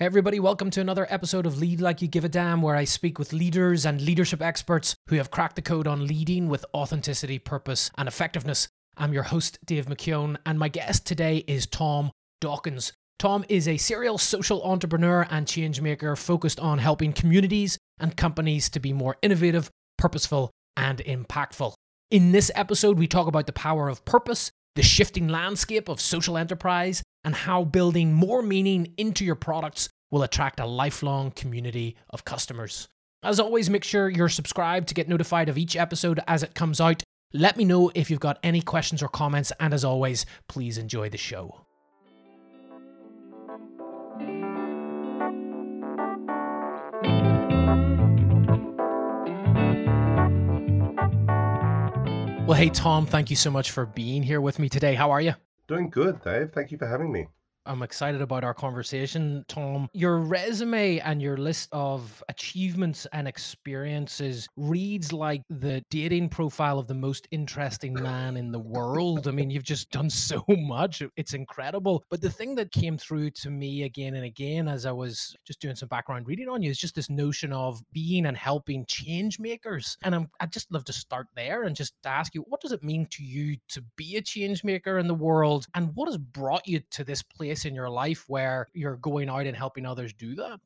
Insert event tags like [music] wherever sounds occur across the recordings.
Hey, everybody, welcome to another episode of Lead Like You Give a Damn, where I speak with leaders and leadership experts who have cracked the code on leading with authenticity, purpose, and effectiveness. I'm your host, Dave McKeown, and my guest today is Tom Dawkins. Tom is a serial social entrepreneur and changemaker focused on helping communities and companies to be more innovative, purposeful, and impactful. In this episode, we talk about the power of purpose, the shifting landscape of social enterprise, and how building more meaning into your products will attract a lifelong community of customers. As always, make sure you're subscribed to get notified of each episode as it comes out. Let me know if you've got any questions or comments, and as always, please enjoy the show. Well, hey, Tom, thank you so much for being here with me today. How are you? Doing good, Dave. Thank you for having me. I'm excited about our conversation, Tom. Your resume and your list of achievements and experiences reads like the dating profile of the most interesting man in the world. I mean, you've just done [laughs] so much. It's incredible. But the thing that came through to me again and again as I was just doing some background reading on you is just this notion of being and helping change makers. And I'm, I'd just love to start there and just ask you, what does it mean to you to be a change maker in the world? And what has brought you to this place? Place in your life where you're going out and helping others do that?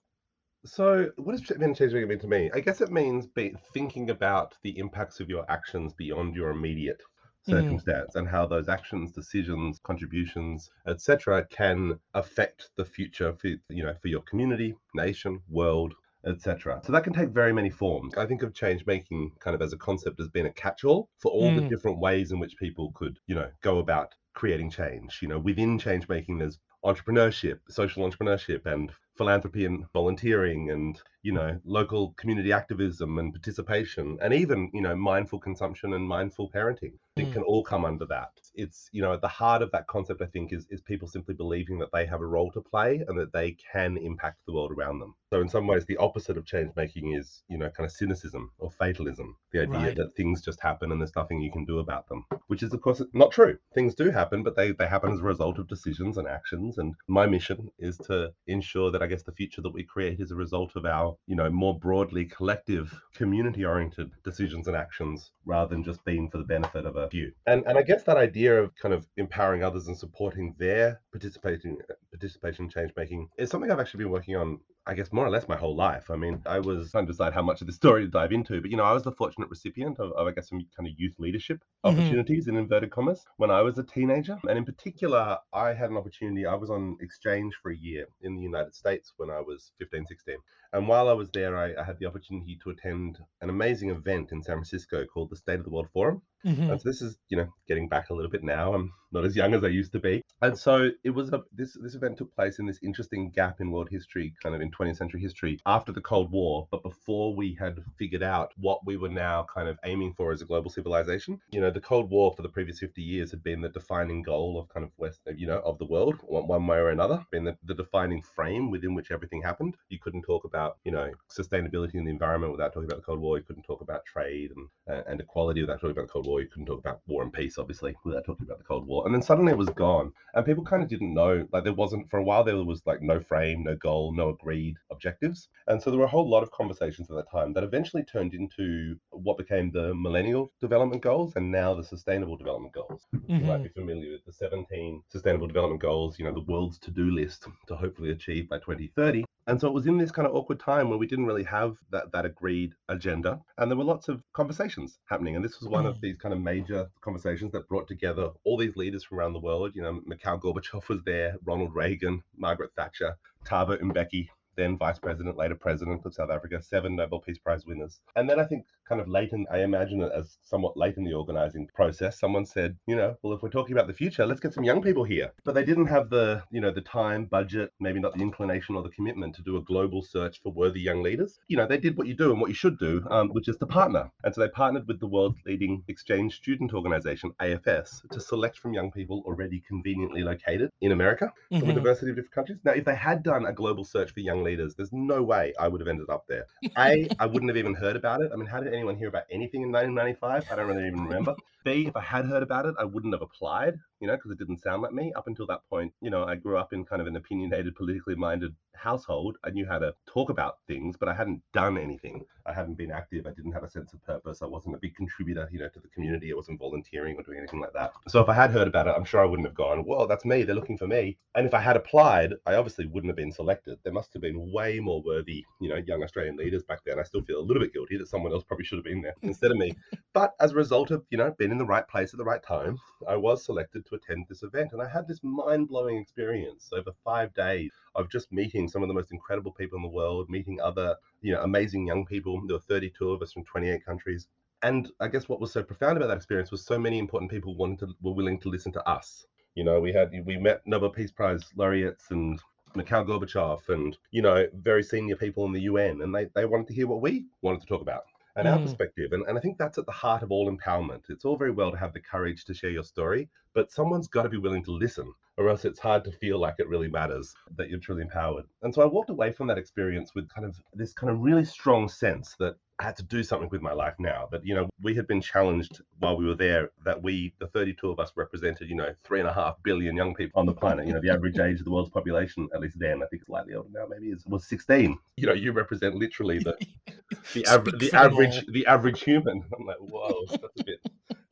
So, what does change changemaker mean to me? I guess it means be thinking about the impacts of your actions beyond your immediate mm. circumstance mm. and how those actions, decisions, contributions, etc., can affect the future for you know for your community, nation, world, etc. So that can take very many forms. I think of change making kind of as a concept as being a catch-all for all mm. the different ways in which people could, you know, go about creating change. You know, within change making, there's entrepreneurship, social entrepreneurship, and philanthropy and volunteering, and you know, local community activism and participation, and even you know, mindful consumption and mindful parenting. It mm. can all come under that. It's you know, at the heart of that concept, I think, is is people simply believing that they have a role to play and that they can impact the world around them. So in some ways, the opposite of change making is you know, kind of cynicism or fatalism, the idea right. that things just happen and there's nothing you can do about them, which is of course not true. Things do happen, but they they happen as a result of decisions and actions. And my mission is to ensure that I guess the future that we create is a result of our, you know, more broadly collective, community-oriented decisions and actions rather than just being for the benefit of a few. And and I guess that idea of kind of empowering others and supporting their participating participation change making is something I've actually been working on I guess more or less my whole life. I mean, I was trying to decide how much of the story to dive into, but you know, I was the fortunate recipient of, of I guess, some kind of youth leadership mm-hmm. opportunities in inverted commas when I was a teenager. And in particular, I had an opportunity, I was on exchange for a year in the United States when I was 15, 16. And while I was there, I, I, had the opportunity to attend an amazing event in San Francisco called the State of the World Forum. Mm-hmm. And so this is, you know, getting back a little bit now. I'm not as young as I used to be. And so it was a this this event took place in this interesting gap in world history, kind of in 20th century history, after the Cold War, but before we had figured out what we were now kind of aiming for as a global civilization. You know, the Cold War for the previous 50 years had been the defining goal of kind of West, you know, of the world, one, one way or another, been the, the defining frame within which everything happened. You couldn't talk about you know sustainability in the environment without talking about the Cold War. You couldn't talk about trade and uh, and equality without talking about the Cold War. You couldn't talk about war and peace, obviously, without talking about the Cold War. And then suddenly it was gone, and people kind of didn't know. Like there wasn't for a while. There was like no frame, no goal, no agreed objectives, and so there were a whole lot of conversations at that time that eventually turned into what became the Millennial Development Goals and now the Sustainable Development Goals. Mm-hmm. You might be familiar with the 17 Sustainable Development Goals. You know, the world's to-do list to hopefully achieve by 2030. And so it was in this kind of awkward time where we didn't really have that, that agreed agenda. And there were lots of conversations happening. And this was one of mm. these kind of major conversations that brought together all these leaders from around the world. You know, Mikhail Gorbachev was there, Ronald Reagan, Margaret Thatcher, Thabo Mbeki, then vice president, later president of South Africa, seven Nobel Peace Prize winners. And then I think kind of late in, I imagine it as somewhat late in the organizing process, someone said, you know, well, if we're talking about the future, let's get some young people here. But they didn't have the, you know, the time, budget, maybe not the inclination or the commitment to do a global search for worthy young leaders. You know, they did what you do and what you should do, um, which is to partner. And so they partnered with the world's leading exchange student organization, AFS, to select from young people already conveniently located in America mm-hmm. from a diversity of different countries. Now, if they had done a global search for young leaders, there's no way I would have ended up there. [laughs] A, I wouldn't have even heard about it. I mean, how did anyone hear about anything in 1995? I don't really even remember. B, if I had heard about it, I wouldn't have applied, you know, because it didn't sound like me. Up until that point, you know, I grew up in kind of an opinionated, politically minded household. I knew how to talk about things, but I hadn't done anything. I hadn't been active. I didn't have a sense of purpose. I wasn't a big contributor, you know, to the community. I wasn't volunteering or doing anything like that. So if I had heard about it, I'm sure I wouldn't have gone, well, that's me. They're looking for me. And if I had applied, I obviously wouldn't have been selected. There must have been way more worthy, you know, young Australian leaders back then. I still feel a little bit guilty that someone else probably should have been there instead of me. But as a result of, you know, being in the right place at the right time, I was selected to attend this event. And I had this mind blowing experience over five days of just meeting some of the most incredible people in the world, meeting other, you know, amazing young people. There were 32 of us from 28 countries. And I guess what was so profound about that experience was so many important people wanted to, were willing to listen to us. You know, we had we met Nobel Peace Prize laureates and Mikhail Gorbachev and you know very senior people in the UN, and they they wanted to hear what we wanted to talk about and our Mm. perspective. And, and I think that's at the heart of all empowerment. It's all very well to have the courage to share your story, but someone's got to be willing to listen, or else it's hard to feel like it really matters that you're truly empowered. And so I walked away from that experience with kind of this kind of really strong sense that I had to do something with my life now. That, you know, we had been challenged while we were there, that we, the 32 of us, represented, you know, three and a half billion young people on the planet. You know, the average age of the world's population, at least then, I think it's slightly older now, maybe, is was 16. You know, you represent literally the the, [laughs] Speak the average the average human. I'm like, whoa, that's a bit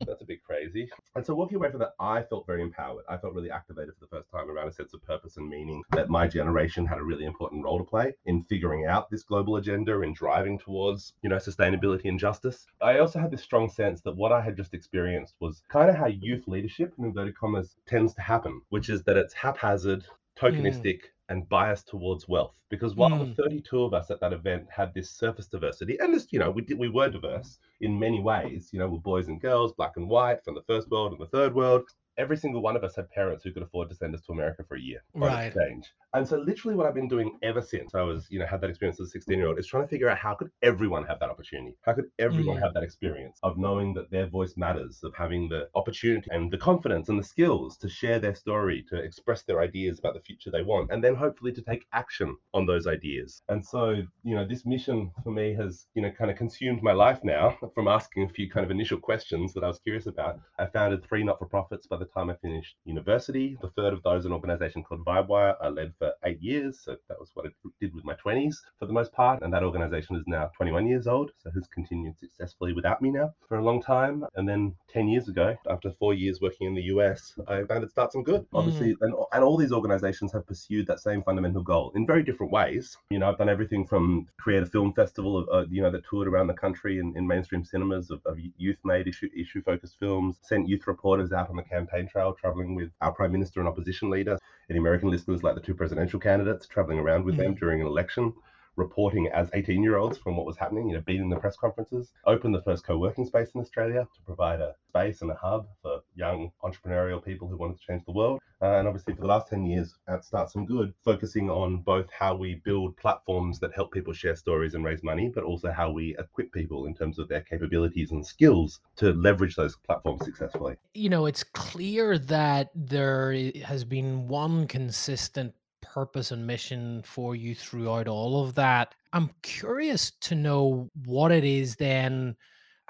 that's a bit crazy. And so walking away from that, I felt very empowered. I felt really activated for the first time around a sense of purpose and meaning that my generation had a really important role to play in figuring out this global agenda and driving towards, you know, sustainability and justice. I also had this strong sense that what I had just experienced was kind of how youth leadership, in inverted commas, tends to happen, which is that it's haphazard, tokenistic, and biased towards wealth. Because while Mm. the 32 of us at that event had this surface diversity, and this, you know, we did, we were diverse in many ways. You know, we're boys and girls, black and white, from the first world and the third world. Every single one of us had parents who could afford to send us to America for a year Right. exchange. And so, literally, what I've been doing ever since I was, you know, had that experience as a 16 year old is trying to figure out how could everyone have that opportunity? How could everyone Mm. have that experience of knowing that their voice matters, of having the opportunity and the confidence and the skills to share their story, to express their ideas about the future they want, and then hopefully to take action on those ideas. And so, you know, this mission for me has, you know, kind of consumed my life now from asking a few kind of initial questions that I was curious about. I founded three not for profits by the time I finished university. The third of those, an organization called Vibewire, I led for eight years. So that was what I did with my 20s for the most part. And that organization is now 21 years old, so has continued successfully without me now for a long time. And then 10 years ago, after four years working in the US, I founded Start Some Good. Obviously, and, and all these organizations have pursued that same fundamental goal in very different ways. You know, I've done everything from create a film festival, uh, you know, that toured around the country in, in mainstream cinemas of, of youth-made issue issue focused films. Sent youth reporters out on the campaign trail, traveling with our prime minister and opposition leader. Any American listeners like the two presidential candidates, traveling around with hmm. them during an election. Reporting as 18 year olds from what was happening, you know, in the press conferences, opened the first co working space in Australia to provide a space and a hub for young entrepreneurial people who wanted to change the world. Uh, and obviously, for the last 10 years at Start Some Good, focusing on both how we build platforms that help people share stories and raise money, but also how we equip people in terms of their capabilities and skills to leverage those platforms successfully. you know, it's clear that there has been one consistent purpose and mission for you throughout all of that. I'm curious to know what it is then.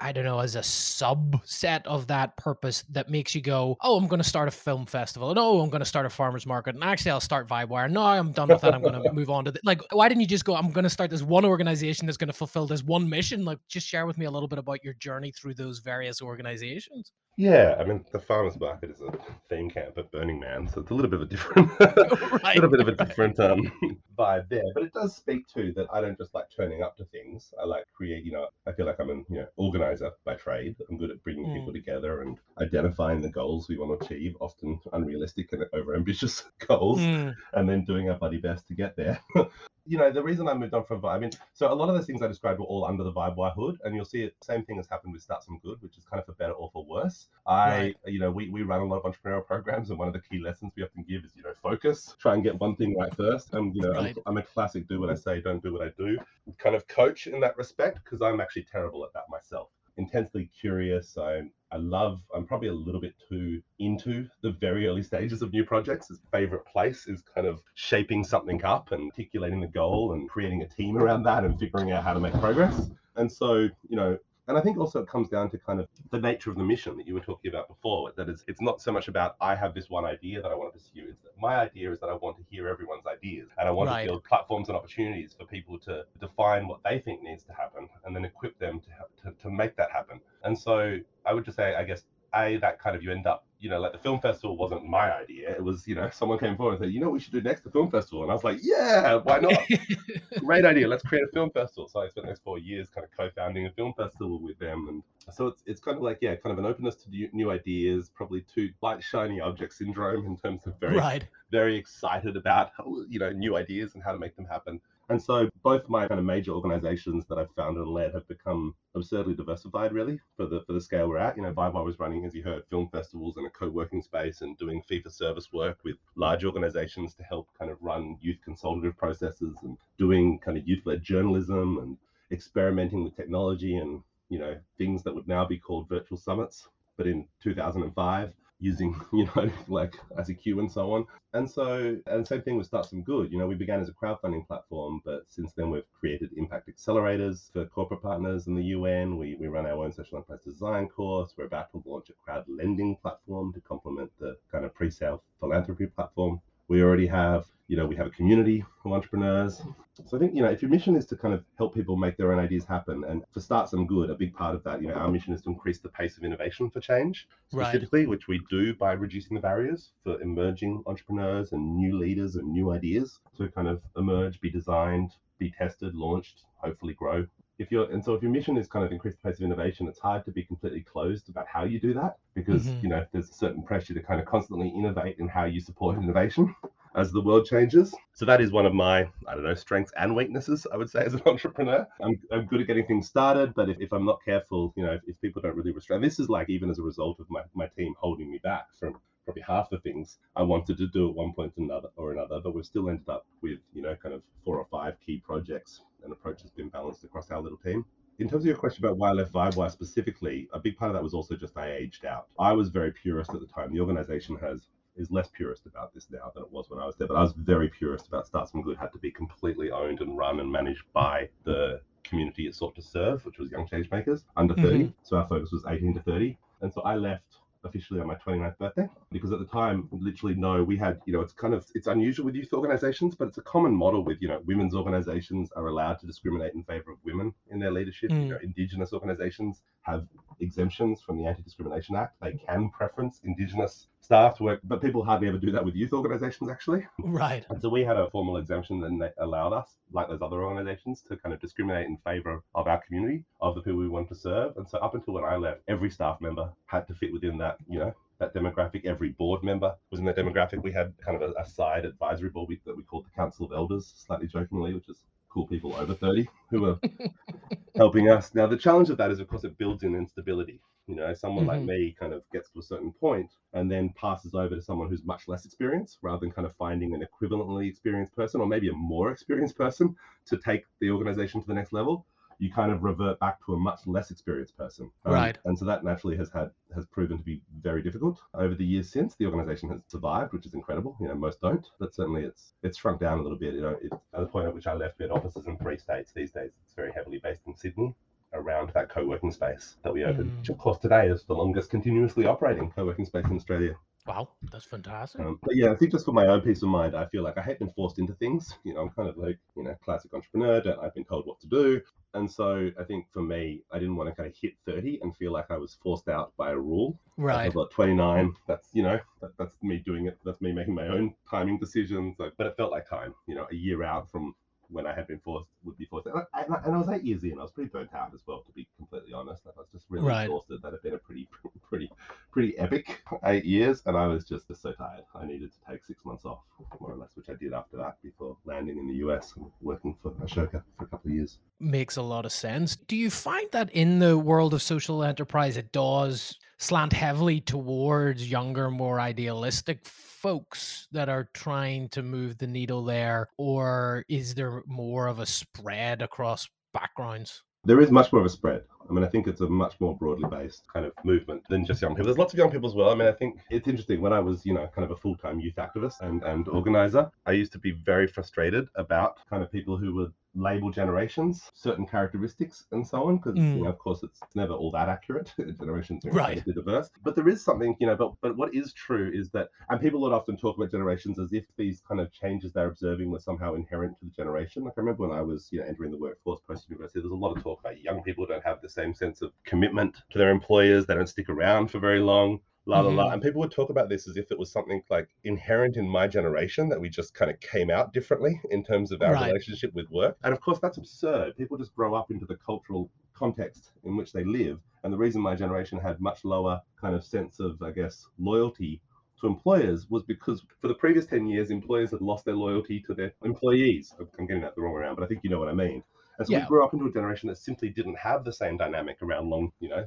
I don't know, as a subset of that purpose that makes you go, oh, I'm going to start a film festival. And oh, I'm going to start a farmer's market. And actually, I'll start Vibewire. No, I'm done with that. I'm going [laughs] to move on to the, like, why didn't you just go, I'm going to start this one organization that's going to fulfill this one mission? Like, just share with me a little bit about your journey through those various organizations. Yeah, I mean, the farmers market is a theme camp at Burning Man, so it's a little bit of a different, [laughs] [laughs] Right, little bit of a right. different um, vibe there. But it does speak to that I don't just like turning up to things. I like create. You know, I feel like I'm an you know organizer by trade. I'm good at bringing people together and identifying the goals we want to achieve, often unrealistic and overambitious [laughs] goals Mm, and then doing our bloody best to get there. You know, the reason I moved on from Vibe, I mean, so a lot of those things I described were all under the Vibewire hood, and you'll see it. Same thing has happened with Start Some Good, which is kind of for better or for worse. I, Right. you know, we, we run a lot of entrepreneurial programs, and one of the key lessons we often give is, you know, focus. Try and get one thing right first. And you know, Right. I'm, I'm a classic do what I say, don't do what I do kind of coach in that respect because I'm actually terrible at that myself. Intensely curious. I I love, I'm probably a little bit too into the very early stages of new projects. His favorite place is kind of shaping something up and articulating the goal and creating a team around that and figuring out how to make progress. And so, you know, and I think also it comes down to kind of the nature of the mission that you were talking about before. That is, it's not so much about I have this one idea that I want to pursue. It's that my idea is that I want to hear everyone's ideas and I want right. to build platforms and opportunities for people to define what they think needs to happen and then equip them to, to, to make that happen. And so I would just say, I guess, a that kind of you end up you know like the film festival wasn't my idea. It was you know [laughs] someone came forward and said you know what we should do next? The film festival. And i was like yeah why not? [laughs] Great idea. Let's create a film festival. So i spent the next four years kind of co-founding a film festival with them. And so it's, it's kind of like yeah kind of an openness to new, new ideas probably too light shiny object syndrome in terms of very right. very excited about you know new ideas and how to make them happen and so both my kind of major organizations that I've founded and led have become absurdly diversified, really, for the for the scale we're at. You know, Vibe was running, as you heard, film festivals and a co-working space and doing fee-for-service work with large organizations to help kind of run youth consultative processes and doing kind of youth-led journalism and experimenting with technology and you know things that would now be called virtual summits but in 2005 using, [laughs] you know, [laughs] like ICQ and so on. And so, and same thing with Start Some Good. You know, we began as a crowdfunding platform, but since then we've created impact accelerators for corporate partners in the UN. We, we run our own social enterprise design course. We're about to launch a crowd lending platform to complement the kind of pre-sale philanthropy platform. We already have you know, we have a community of entrepreneurs. So I think, you know, if your mission is to kind of help people make their own ideas happen and to start some good, a big part of that, you know, our mission is to increase the pace of innovation for change, specifically, right. which we do by reducing the barriers for emerging entrepreneurs and new leaders and new ideas to kind of emerge, be designed, be tested, launched, hopefully grow if you're and so if your mission is kind of increase the pace of innovation it's hard to be completely closed about how you do that because mm-hmm. you know there's a certain pressure to kind of constantly innovate in how you support innovation [laughs] as the world changes. So that is one of my, I don't know, strengths and weaknesses, I would say, as an [laughs] entrepreneur. I'm, I'm good at getting things started, but if, if I'm not careful, you know, if, if people don't really restrain, this is like even as a result of my, my team holding me back from probably half the things I wanted to do at one point another or another, but we've still ended up with, you know, kind of four or five key projects and approach has been balanced across our little team. In terms of your question about why I left Vibewire specifically, a big part of that was also just I aged out. I was very purist at the time. The organization has is less purist about this now than it was when I was there. But I was very purist about Start Some Good had to be completely owned and run and managed by the community it sought to serve, which was young change makers under 30. Mm-hmm. So our focus was 18 to 30. And so I left officially on my 29th birthday because at the time literally no we had you know it's kind of it's unusual with youth organizations but it's a common model with you know women's organizations are allowed to discriminate in favor of women in their leadership mm. you know indigenous organizations have exemptions from the anti-discrimination act they can preference indigenous staff to work but people hardly ever do that with youth organizations actually right and so we had a formal exemption that allowed us like those other organizations to kind of discriminate in favor of our community of the people we want to serve and so up until when i left every staff member had to fit within that you know that demographic. Every board member was in that demographic. We had kind of a, a side advisory board we, that we called the Council of Elders, slightly jokingly, which is cool people over 30 who are [laughs] helping us. Now, the challenge of that is, of course, it builds in instability. You know, someone mm-hmm. like me kind of gets to a certain point and then passes over to someone who's much less experienced rather than kind of finding an equivalently experienced person or maybe a more experienced person to take the organization to the next level you kind of revert back to a much less experienced person. Um, right. And so that naturally has had has proven to be very difficult over the years since. The organization has survived, which is incredible. You know, most don't, but certainly it's it's shrunk down a little bit. You know, it, at the point at which I left, we had offices in three states. These days, it's very heavily based in Sydney around that co-working space that we opened, mm. which of course today is the longest continuously operating co-working space in Australia. Wow, that's fantastic. Um, but yeah, I think just for my own peace of mind, I feel like I hate been forced into things. You know, I'm kind of like, you know, classic entrepreneur, don't like being told what to do. And so I think for me, I didn't want to kind of hit 30 and feel like I was forced out by a rule. Right. I was 29. That's, you know, that, that's me doing it. That's me making my own timing decisions. Like, but it felt like time, you know, a year out from when I had been forced would be forced. And I, and I was eight years in. I was pretty burnt out as well, to be completely honest. I was just really right. exhausted. That had been a pretty, [laughs] pretty, pretty epic eight years, and I was just, just so tired. I needed to take six months off, more or less, which I did after that before landing in the US and working for Ashoka for a couple of years. Makes a lot of sense. Do you find that in the world of social enterprise, it does slant heavily towards younger, more idealistic folks that are trying to move the needle there, or is there more of a spread across backgrounds? there is much more of a spread. I mean, I think it's a much more broadly based kind of movement than just young people. There's lots of young people as well. I mean, I think it's interesting. When I was, you know, kind of a full time youth activist and, and organizer, I used to be very frustrated about kind of people who were label generations, certain characteristics, and so on. Because mm. you know, of course, it's never all that accurate. [laughs] generations are right. diverse, but there is something, you know. But but what is true is that, and people would often talk about generations as if these kind of changes they're observing were somehow inherent to the generation. Like I remember when I was, you know, entering the workforce post university, there's a lot of talk about young people don't have the same sense of commitment to their employers. They don't stick around for very long la la la. Mm-hmm. And people would talk about this as if it was something like inherent in my generation that we just kind of came out differently in terms of our right. relationship with work. And of course, that's absurd. People just grow up into the cultural context in which they live. And the reason my generation had much lower kind of sense of, I guess, loyalty to employers was because for the previous 10 years, employers had lost their loyalty to their employees. I'm getting that the wrong way around, but I think you know what I mean. And so yeah. we grew up into a generation that simply didn't have the same dynamic around long, you know,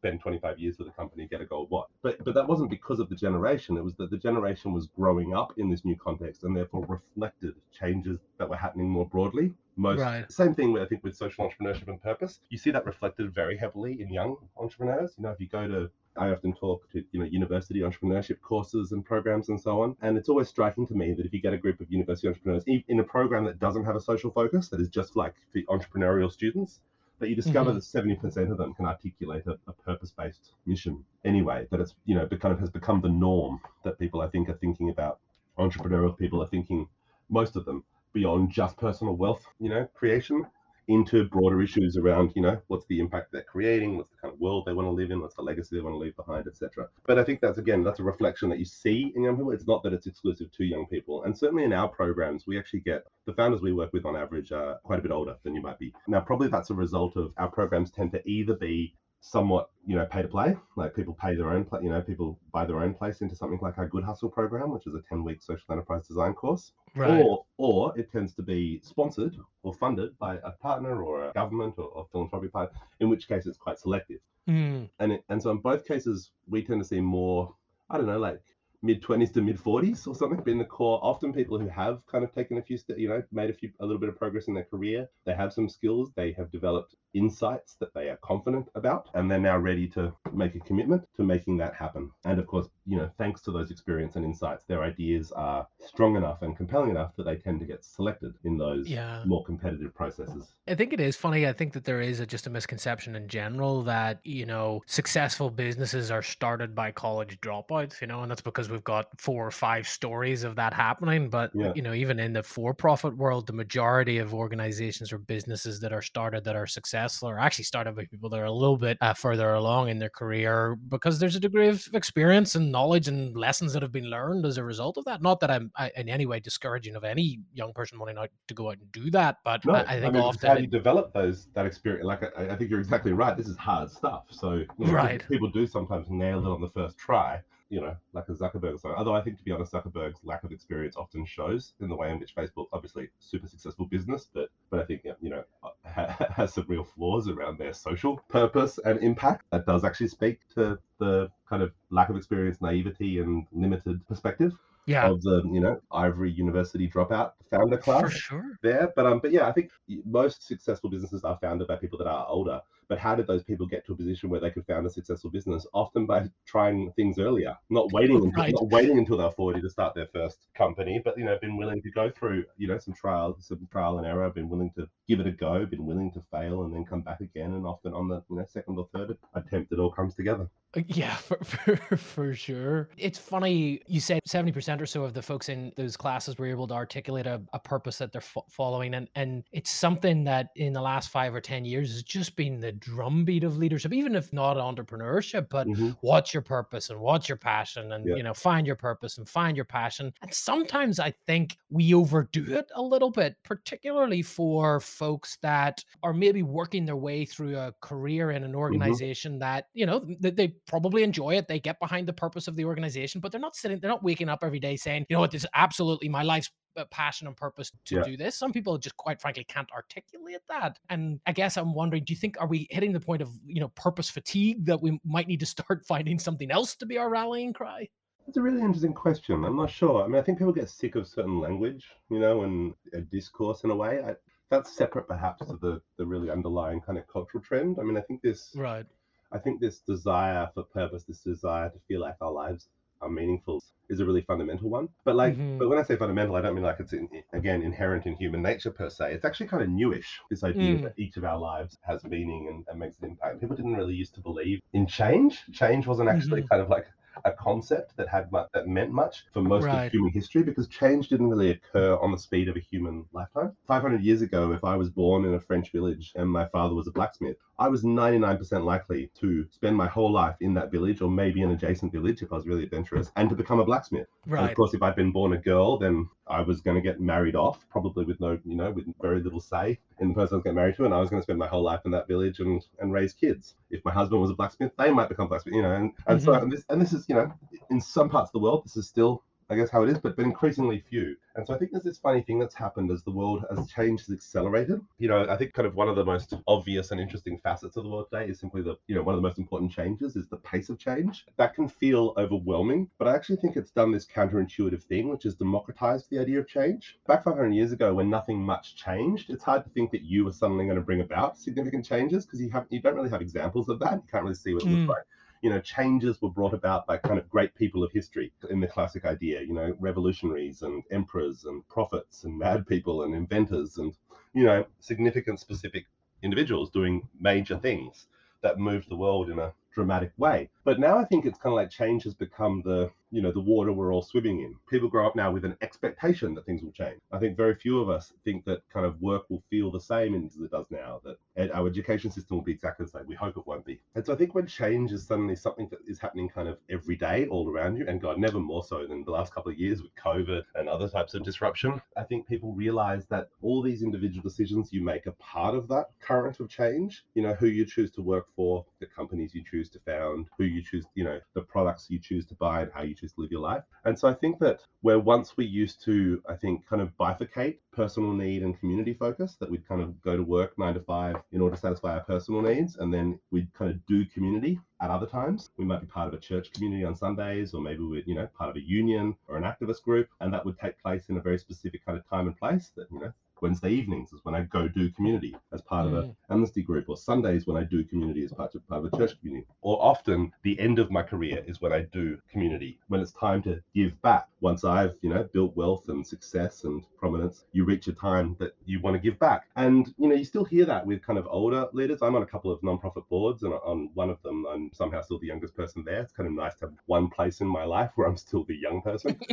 spend 25 years with a company, get a gold watch. But but that wasn't because of the generation. It was that the generation was growing up in this new context and therefore reflected changes that were happening more broadly. Most right. same thing with, I think with social entrepreneurship and purpose. You see that reflected very heavily in young entrepreneurs. You know, if you go to I often talk to you know university entrepreneurship courses and programs and so on, and it's always striking to me that if you get a group of university entrepreneurs in a program that doesn't have a social focus, that is just like for entrepreneurial students, but you discover mm-hmm. that 70% of them can articulate a, a purpose-based mission anyway that it's you know kind of has become the norm that people i think are thinking about entrepreneurial people are thinking most of them beyond just personal wealth you know creation into broader issues around, you know, what's the impact they're creating, what's the kind of world they want to live in, what's the legacy they want to leave behind, etc. But I think that's again, that's a reflection that you see in young people. It's not that it's exclusive to young people. And certainly in our programs, we actually get the founders we work with on average are quite a bit older than you might be. Now, probably that's a result of our programs tend to either be somewhat you know pay to play like people pay their own you know people buy their own place into something like our good hustle program which is a 10 week social enterprise design course right. or or it tends to be sponsored or funded by a partner or a government or, or philanthropic partner in which case it's quite selective mm. and it, and so in both cases we tend to see more i don't know like mid 20s to mid 40s or something been the core often people who have kind of taken a few steps you know made a few a little bit of progress in their career they have some skills they have developed insights that they are confident about and they're now ready to make a commitment to making that happen and of course you know thanks to those experience and insights their ideas are strong enough and compelling enough that they tend to get selected in those yeah. more competitive processes i think it is funny i think that there is a, just a misconception in general that you know successful businesses are started by college dropouts you know and that's because we've got four or five stories of that happening but yeah. you know even in the for-profit world the majority of organizations or businesses that are started that are successful or actually started by people that are a little bit uh, further along in their career because there's a degree of experience and knowledge and lessons that have been learned as a result of that. Not that I'm I, in any way discouraging of any young person wanting out to go out and do that, but no, I, I, think I mean, often how do you develop those that experience. Like I, I, think you're exactly right. This is hard stuff. So you know, right, people do sometimes nail it on the first try you know, like a Zuckerberg. So, although I think, to be honest, Zuckerberg's lack of experience often shows in the way in which Facebook, obviously, super successful business, but but I think you know [laughs] has some real flaws around their social purpose and impact. That does actually speak to the kind of lack of experience, naivety, and limited perspective yeah. of the you know Ivory University dropout founder class For sure. there. But um, but yeah, I think most successful businesses are founded by people that are older. But how did those people get to a position where they could found a successful business? Often by trying things earlier, not [laughs] waiting until right. not waiting until they're 40 to start their first company, but you know, been willing to go through, you know, some trial, some trial and error, been willing to give it a go, been willing to fail and then come back again. And often on the you know second or third attempt, it all comes together. Uh, yeah, for, [laughs] for, for sure. It's funny, you said 70% or so of the folks in those classes were able to articulate a, a purpose that they're fo- following. And, and it's something that in the last five or 10 years has just been the drumbeat of leadership, even if not entrepreneurship, but mm-hmm. what's your purpose and what's your passion and, yeah. you know, find your purpose and find your passion. And sometimes I think we overdo it a little bit, particularly for folks that are maybe working their way through a career in an mm-hmm. organization mm-hmm. that, you know, they, they probably enjoy it. They get behind the purpose of the organization, but they're not sitting, they're not waking up every day saying, you know what, this is absolutely my life's uh, passion and purpose to yeah. do this. Some people just quite frankly can't articulate that. And I guess I'm wondering, do you think are we hitting the point of, you know, purpose fatigue that we might need to start [laughs] finding something else to be our rallying cry? It's a really interesting question. I'm not sure. I mean, I think people get sick of certain language, you know, and a discourse in a way. I, that's separate perhaps to the the really underlying kind of cultural trend. I mean, I think this right. I think this desire for purpose, this desire to feel like our lives are meaningful is a really fundamental one. But like, mm-hmm. but when I say fundamental, I don't mean like it's in, again inherent in human nature per se. It's actually kind of newish. This idea mm. that each of our lives has meaning and, and, makes an impact. People didn't really used to believe in change. Change wasn't actually mm-hmm. kind of like a concept that had much, that meant much for most right. of human history because change didn't really occur on the speed of a human lifetime. 500 years ago, if I was born in a French village and my father was a blacksmith, I was 99% likely to spend my whole life in that village or maybe an adjacent village if I was really adventurous and to become a blacksmith. Right. And of course, if I'd been born a girl, then I was going to get married off, probably with no, you know, with very little say in the person I was getting married to, and I was going to spend my whole life in that village and and raise kids. If my husband was a blacksmith, they might become blacksmith, you know, and, and mm-hmm. so and this and this is, you know, in some parts of the world, this is still I guess how it is, but but increasingly few. And so I think there's this funny thing that's happened as the world has changed, has accelerated. You know, I think kind of one of the most obvious and interesting facets of the world today is simply the, you know, one of the most important changes is the pace of change. That can feel overwhelming, but I actually think it's done this counterintuitive thing, which is democratized the idea of change. Back 500 years ago, when nothing much changed, it's hard to think that you were suddenly going to bring about significant changes because you have you don't really have examples of that. You can't really see what it mm. looks like you know, changes were brought about by kind of great people of history in the classic idea, you know, revolutionaries and emperors and prophets and [laughs] mad people and inventors and, you know, significant specific individuals doing major things that moved the world in a dramatic way. But now I think it's kind of like change has become the you know the water we're all swimming in. People grow up now with an expectation that things will change. I think very few of us think that kind of work will feel the same as it does now. That our education system will be exactly the same. We hope it won't be. And so I think when change is suddenly something that is happening kind of every day all around you, and God, never more so than the last couple of years with COVID and other types of disruption, I think people realize that all these individual decisions you make are part of that current of change. You know who you choose to work for, the companies you choose to found, who you choose, you know, the products you choose to buy, and how you to live your life. And so I think that where once we used to, I think, kind of bifurcate personal need and community focus, that we'd kind of go to work nine to five in order to satisfy our personal needs, and then we'd kind of do community at other times. We might be part of a church community on Sundays, or maybe we're, you know, part of a union or an activist group, and that would take place in a very specific kind of time and place that, you know, Wednesday evenings is when I go do community as part mm. of an amnesty group, or Sundays when I do community as part of, part of a church community. Or often the end of my career is when I do community, when it's time to give back. Once I've, you know, built wealth and success and prominence, you reach a time that you want to give back. And, you know, you still hear that with kind of older leaders. I'm on a couple of nonprofit boards, and on one of them, I'm somehow still the youngest person there. It's kind of nice to have one place in my life where I'm still the young person. [laughs]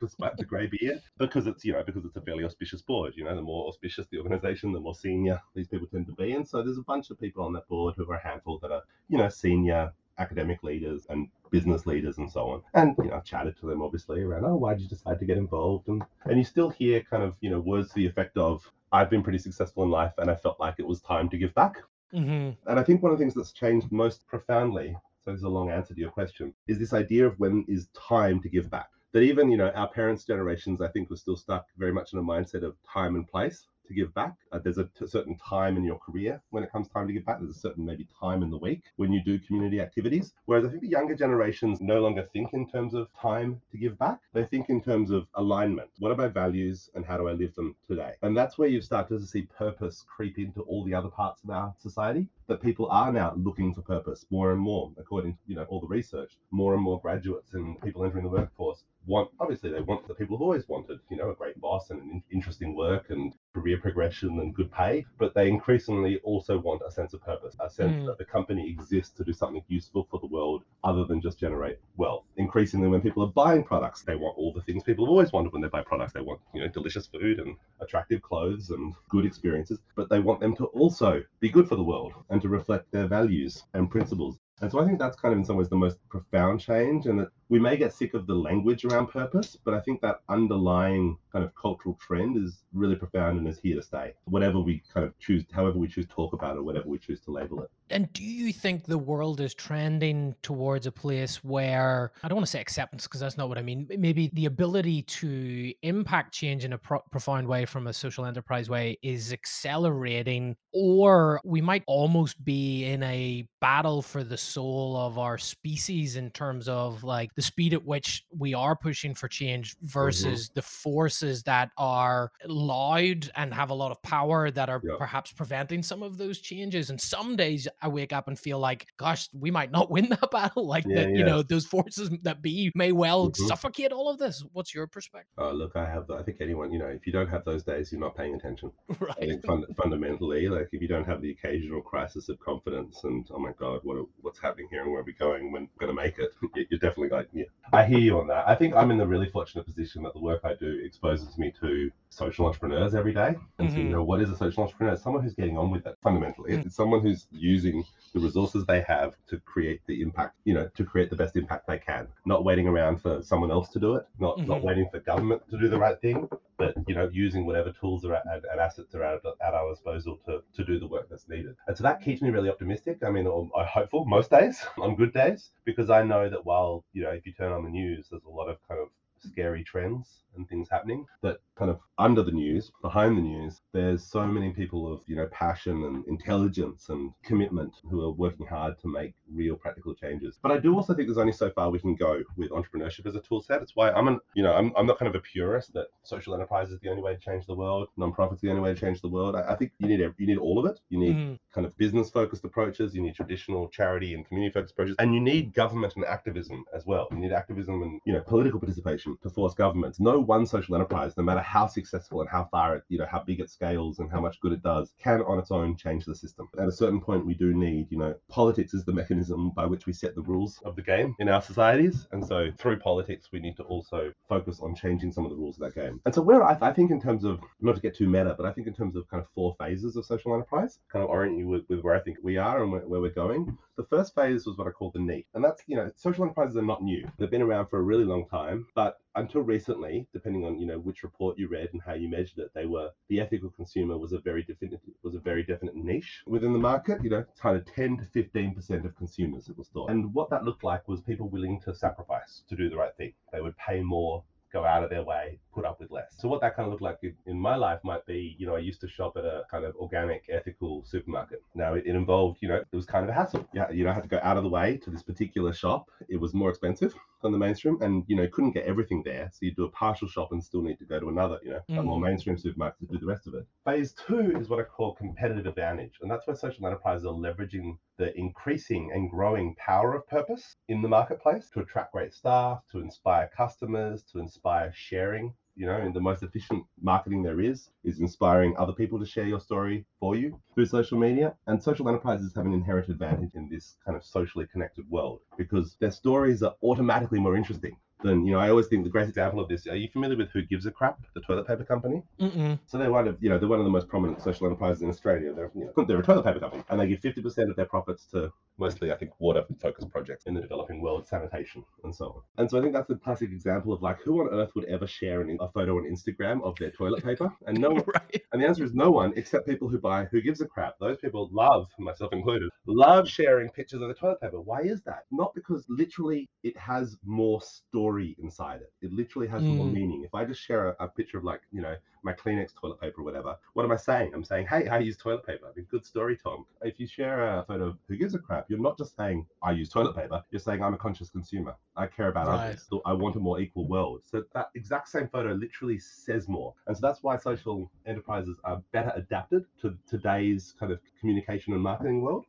despite the grey beard, because it's you know because it's a fairly auspicious board. You know, the more auspicious the organisation, the more senior these people tend to be. And so there's a bunch of people on that board who are a handful that are you know senior academic leaders and business leaders and so on. And you know, I've chatted to them obviously around, oh, why did you decide to get involved? And and you still hear kind of you know words to the effect of, I've been pretty successful in life, and I felt like it was time to give back. Mm-hmm. And I think one of the things that's changed most profoundly so this is a long answer to your question, is this idea of when is time to give back that even you know our parents' generations, I think, were still stuck very much in a mindset of time and place to give back. Uh, there's a certain time in your career when it comes time to give back. There's a certain maybe time in the week when you do community activities. Whereas I think the younger generations no longer think in terms of time to give back. They think in terms of alignment. What are my values and how do I live them today? And that's where you've started to see purpose creep into all the other parts of our society. That people are now looking for purpose more and more, according to you know all the research. More and more graduates and people entering the workforce want obviously they want the people who've always wanted you know a great boss and an interesting work and career progression and good pay but they increasingly also want a sense of purpose a sense mm. that the company exists to do something useful for the world other than just generate wealth increasingly when people are buying products they want all the things people have always wanted when they buy products they want you know delicious food and attractive clothes and good experiences but they want them to also be good for the world and to reflect their values and principles and so I think that's kind of in some ways the most profound change. And that we may get sick of the language around purpose, but I think that underlying kind of cultural trend is really profound and is here to stay. Whatever we kind of choose, however we choose to talk about it, whatever we choose to label it. And do you think the world is trending towards a place where I don't want to say acceptance because that's not what I mean. Maybe the ability to impact change in a pro- profound way from a social enterprise way is accelerating, or we might almost be in a battle for the soul of our species in terms of like the speed at which we are pushing for change Mm-hmm. versus the forces that are loud and have a lot of power that are Yeah. perhaps preventing some of those changes. And some days I wake up and feel like, gosh, we might not [laughs] win that battle. Like Yeah, that, you know, those forces that be may well Mhm. suffocate all of this. What's your perspective? Oh, look, I have. I think anyone, you know, if you don't have those days, you're not paying attention. [laughs] I right. think fun, fundamentally, like if you don't have the occasional crisis of confidence and oh my god, what what's happening here and where are we going? When we're going to make it? [laughs] you- You're definitely like, yeah. I hear you on that. I think I'm in the really fortunate position that the work I do exposes me to social entrepreneurs every day. And so, you know, what is a social entrepreneur? It's someone who's getting on with it. Fundamentally, Mm. it's someone who's using the resources they have to create the impact. You know, to create the best impact they can. Not waiting around for someone else to do it. Not not Mhm. waiting for government to do the right thing but you know using whatever tools are at, and, assets are at, at our disposal to, to do the work that's needed and so that keeps me really optimistic i mean or hopeful most days [laughs] on good days because i know that while you know if you turn on the news there's a lot of kind of scary trends and things happening. That kind of under the news behind the news there's so many people of you know passion and intelligence and commitment who are working hard to make real practical changes but i do also think there's only so far we can go with entrepreneurship as a tool set it's why i'm an you know i'm, I'm not kind of a purist that social enterprise is the only way to change the world non-profits the only way to change the world i, I think you need you need all of it you need Mhm. kind of business focused approaches, you need traditional charity and community focused approaches, and you need government and activism as well. You need activism and you know political participation to force governments. No one social enterprise, no matter how successful and how far it, you know, how big it scales and how much good it does, can on its own change the system. At a certain point, we do need, you know, politics is the mechanism by which we set the rules of the game in our societies, and so through politics, we need to also focus on changing some of the rules of that game. And so where I, I think in terms of not to get too meta, but I think in terms of kind of four phases of social enterprise, kind of orient you with, with where I think we are and where, where we're going. The first phase was what I call the need. And that's, you know, social enterprises are not new. They've been around for a really long time, but until recently, depending on, you know, which report you read and how you measured it, they were the ethical consumer was a very definite was a very definite niche within the market, you know, kind of 10 to 15% of consumers it was thought. And what that looked like was people willing to sacrifice to do the right thing. They would pay more go out of their way, put up with less. So what that kind of looked like in, my life might be, you know, I used to shop at a kind of organic, ethical supermarket. Now it, it involved, you know, it was kind of a hassle. Yeah, you know, I had to go out of the way to this particular shop. It was more expensive than the mainstream, and you know, couldn't get everything there. So you do a partial shop and still need to go to another, you know, a more Mm. mainstream supermarket to do the rest of it. Phase two is what I call competitive advantage, and that's where social enterprises are leveraging the increasing and growing power of purpose in the marketplace to attract great staff, to inspire customers, to inspire sharing. You know, and the most efficient marketing there is is inspiring other people to share your story for you through social media. And social enterprises have an inherent advantage in this kind of socially connected world because their stories are automatically more interesting than, you know, I always think the great example of this. Are you familiar with Who Gives a Crap, the toilet paper company? Mm-mm. So they're one of, you know, they're one of the most prominent social enterprises in Australia. They're, you know, they're a toilet paper company, and they give 50% of their profits to mostly, I think, water-focused projects in the developing world, sanitation, and so on. And so I think that's a classic example of like, who on earth would ever share an, a photo on Instagram of their toilet paper? And no one, [laughs] right. and the answer is no one except people who buy Who Gives a Crap. Those people love, myself included, love sharing pictures of the toilet paper. Why is that? Not because literally it has more story inside it. It literally has more Mm. meaning. If I just share a, a picture of like, you know, my Kleenex toilet paper or whatever, what am I saying? I'm saying, hey, I use toilet paper. I mean, good story, Tom. If you share a photo of Who Gives a Crap, you're not just saying, I use toilet paper. You're saying, I'm a conscious consumer. I care about Right. others. So I want a more equal world. So that exact same photo literally says more. And so that's why social enterprises are better adapted to today's kind of communication and marketing world.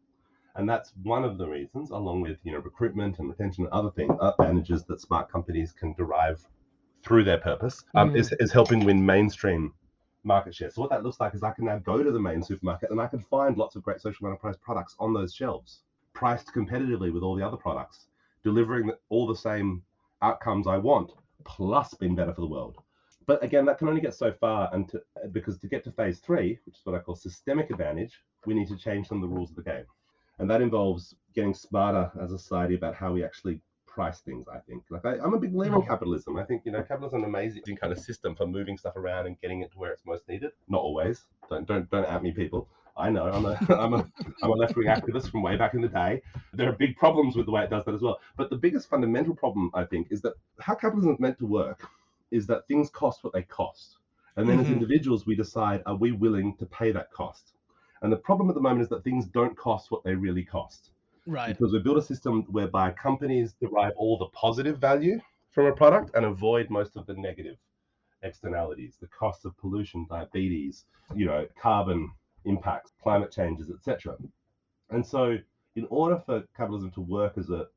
And that's one of the reasons, along with you know recruitment and retention and other things, advantages that smart companies can derive through their purpose, um, Mm. is, is helping win mainstream market share. So what that looks like is I can now go to the main supermarket and I can find lots of great social enterprise products on those shelves, priced competitively with all the other products, delivering all the same outcomes I want, plus being better for the world. But again, that can only get so far, and to, because to get to phase three, which is what I call systemic advantage, we need to change some of the rules of the game, and that involves getting smarter as a society about how we actually price things. I think, like I, I'm a big believer in Mhm. capitalism. I think you know capitalism is an amazing kind of system for moving stuff around and getting it to where it's most needed. Not always. Don't don't don't at me, people. I know I'm a [laughs] I'm a I'm a left wing activist from way back in the day. There are big problems with the way it does that as well. But the biggest fundamental problem, I think, is that how capitalism is meant to work is that things cost what they cost. And then as Mhm. individuals, we decide, are we willing to pay that cost? And the problem at the moment is that things don't cost what they really cost. Right. Because we build a system whereby companies derive all the positive value from a product and avoid most of the negative externalities, the cost of pollution, diabetes, you know, carbon impacts, climate changes, etc. And so, in order for capitalism to work as a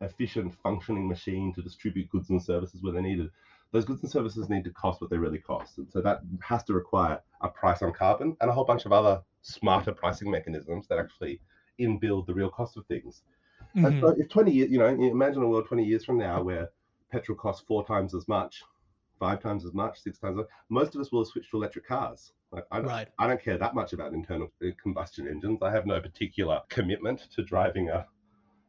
efficient, functioning machine to distribute goods and services where they're needed, those goods and services need to cost what they really cost. And so that has to require a price on carbon and a whole bunch of other smarter pricing mechanisms that actually inbuild the real cost of things. Mm-hmm. And so if 20 years, you know, imagine a world 20 years from now where petrol costs four times as much, five times as much, six times as much, most of us will have switched to electric cars. Like I, don't, right. I don't care that much about internal uh, combustion engines. I have no particular commitment to driving a,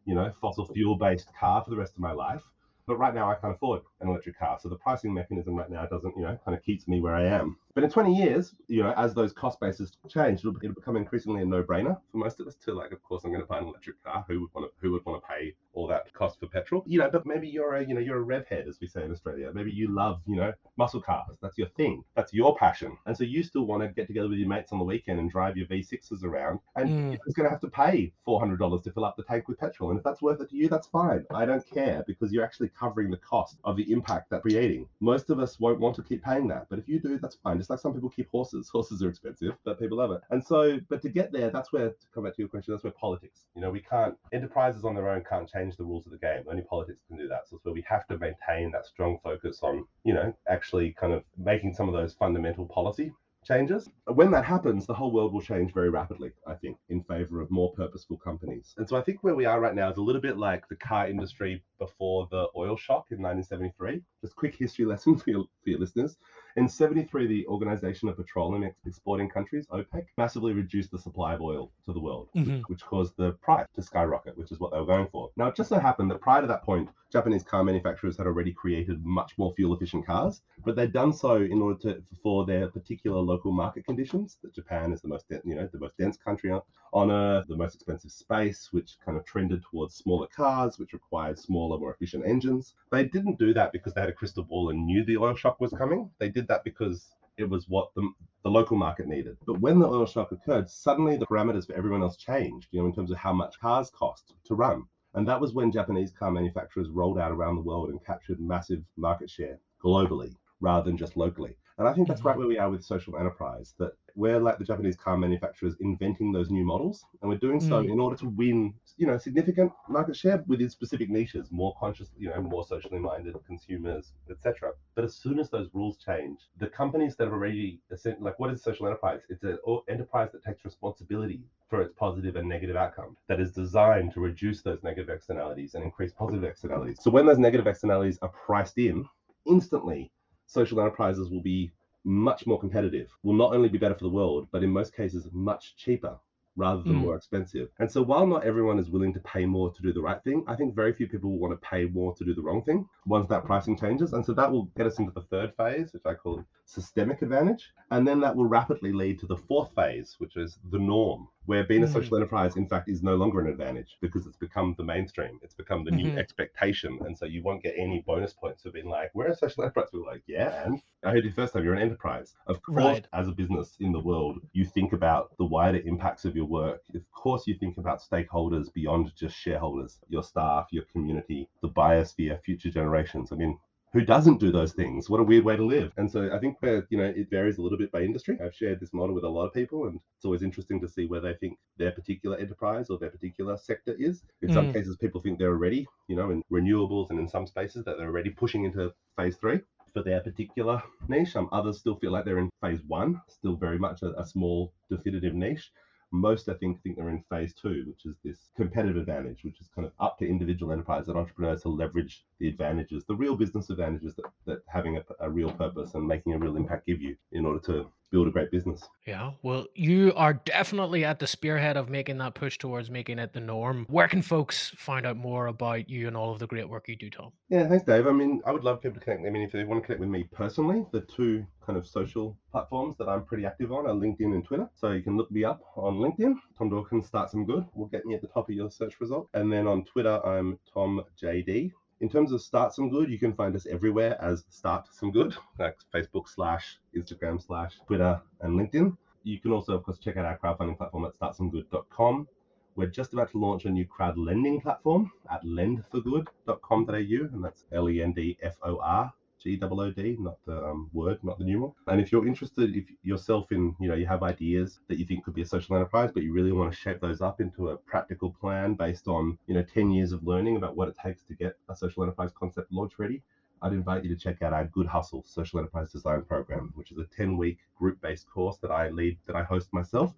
you know, fossil fuel based car for the rest of my life. But right now I can't afford an electric car. So the pricing mechanism right now doesn't, you know, kind of keeps me where I am. But in 20 years, you know, as those cost bases change, it'll, it'll become increasingly a no-brainer for most of us to like, of course, I'm going to buy an electric car. Who would want to, who would want to pay all that cost for petrol? You know, but maybe you're a, you know, you're a rev head, as we say in Australia. Maybe you love, you know, muscle cars. That's your thing. That's your passion. And so you still want to get together with your mates on the weekend and drive your V6s around. And mm. you're going to have to pay $400 to fill up the tank with petrol. And if that's worth it to you, that's fine. I don't care because you're actually covering the cost of the impact that's creating. Most of us won't want to keep paying that. But if you do, that's fine. Just like some people keep horses. Horses are expensive, but people love it. And so, but to get there, that's where, to come back to your question, that's where politics, you know, we can't, enterprises on their own can't change the rules of the game. Only politics can do that. So it's where we have to maintain that strong focus on, you know, actually kind of making some of those fundamental policy changes. When that happens, the whole world will change very rapidly, I think, in favor of more purposeful companies. And so I think where we are right now is a little bit like the car industry before the oil shock in 1973. Just quick history [laughs] lesson for your, for your listeners. In 73, the Organization of Petroleum Exporting Countries, OPEC, massively reduced the supply of oil to the world, mm-hmm. which caused the price to skyrocket, which is what they were going for. Now, it just so happened that prior to that point, Japanese car manufacturers had already created much more fuel efficient cars, but they'd done so in order to for their particular local market conditions. That Japan is the most you know the most dense country on, on earth, the most expensive space, which kind of trended towards smaller cars, which required smaller, more efficient engines. They didn't do that because they had a crystal ball and knew the oil shock was coming. They did that because it was what the, the local market needed. But when the oil shock occurred, suddenly the parameters for everyone else changed, you know, in terms of how much cars cost to run. And that was when Japanese car manufacturers rolled out around the world and captured massive market share globally rather than just locally. And I think that's right mm-hmm. where we are with social enterprise, that we're like the Japanese car manufacturers inventing those new models. And we're doing so mm. in order to win, you know, significant market share within specific niches, more conscious, you know, more socially minded consumers, etc. But as soon as those rules change, the companies that have already, like, what is social enterprise? It's an enterprise that takes responsibility for its positive and negative outcome, that is designed to reduce those negative externalities and increase positive externalities. So when those negative externalities are priced in, instantly social enterprises will be much more competitive, will not only be better for the world, but in most cases, much cheaper rather than mm. more expensive. And so while not everyone is willing to pay more to do the right thing, I think very few people will want to pay more to do the wrong thing once that pricing changes. And so that will get us into the third phase, which I call systemic advantage. And then that will rapidly lead to the fourth phase, which is the norm, where being a mm. social enterprise, in fact, is no longer an advantage because it's become the mainstream. It's become the mm-hmm. new expectation. And so you won't get any bonus points for being like, we're a social enterprise. We're like, yeah. And I heard you first time, you're an enterprise. Of course, right. as a business in the world, you think about the wider impacts of your work. Of course, you think about stakeholders beyond just shareholders, your staff, your community, the biosphere, future generations. I mean, who doesn't do those things? What a weird way to live. And so I think that, you know, it varies a little bit by industry. I've shared this model with a lot of people, and it's always interesting to see where they think their particular enterprise or their particular sector is. In mm. some cases, people think they're already, you know, in renewables and in some spaces that they're already pushing into phase three for their particular niche. Um, others still feel like they're in phase one, still very much a, a small definitive niche. Most, I think, think they're in phase two, which is this competitive advantage, which is kind of up to individual enterprise and entrepreneurs to leverage the advantages, the real business advantages that, that having a, a real purpose and making a real impact give you in order to build a great business. Yeah. Well, you are definitely at the spearhead of making that push towards making it the norm. Where can folks find out more about you and all of the great work you do, Tom? Yeah, thanks, Dave. I mean, I would love people to connect. I mean, if they want to connect with me personally, the two kind of social platforms that I'm pretty active on are LinkedIn and Twitter. So you can look me up on LinkedIn. Tom Dawkins, Start Some Good We'll get me at the top of your search result. And then on Twitter, I'm Tom JD. In terms of Start Some Good, you can find us everywhere as Start Some Good, [laughs] like Facebook slash Instagram slash Twitter and LinkedIn. You can also, of course, check out our crowdfunding platform at startsomegood.com we're just about to launch a new crowd lending platform at lendforgood.com.au, and that's L E N D F O R G O O D, not the um, word, not the numeral. And if you're interested, if yourself in, you know, you have ideas that you think could be a social enterprise, but you really want to shape those up into a practical plan based on, you know, 10 years of learning about what it takes to get a social enterprise concept launch ready, I'd invite you to check out our Good Hustle Social Enterprise Design Program, which is a 10 week group based course that I lead, that I host myself.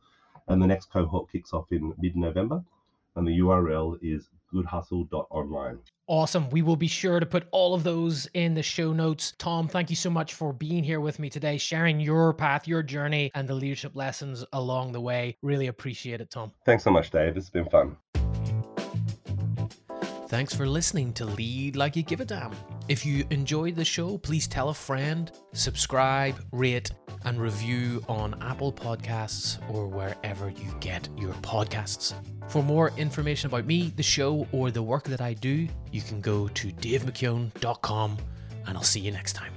And the next cohort kicks off in mid November. And the URL is goodhustle.online. Awesome. We will be sure to put all of those in the show notes. Tom, thank you so much for being here with me today, sharing your path, your journey, and the leadership lessons along the way. Really appreciate it, Tom. Thanks so much, Dave. It's been fun. Thanks for listening to Lead Like You Give a Damn. If you enjoyed the show, please tell a friend, subscribe, rate, and review on Apple Podcasts or wherever you get your podcasts. For more information about me, the show, or the work that I do, you can go to davemckeown.com and I'll see you next time.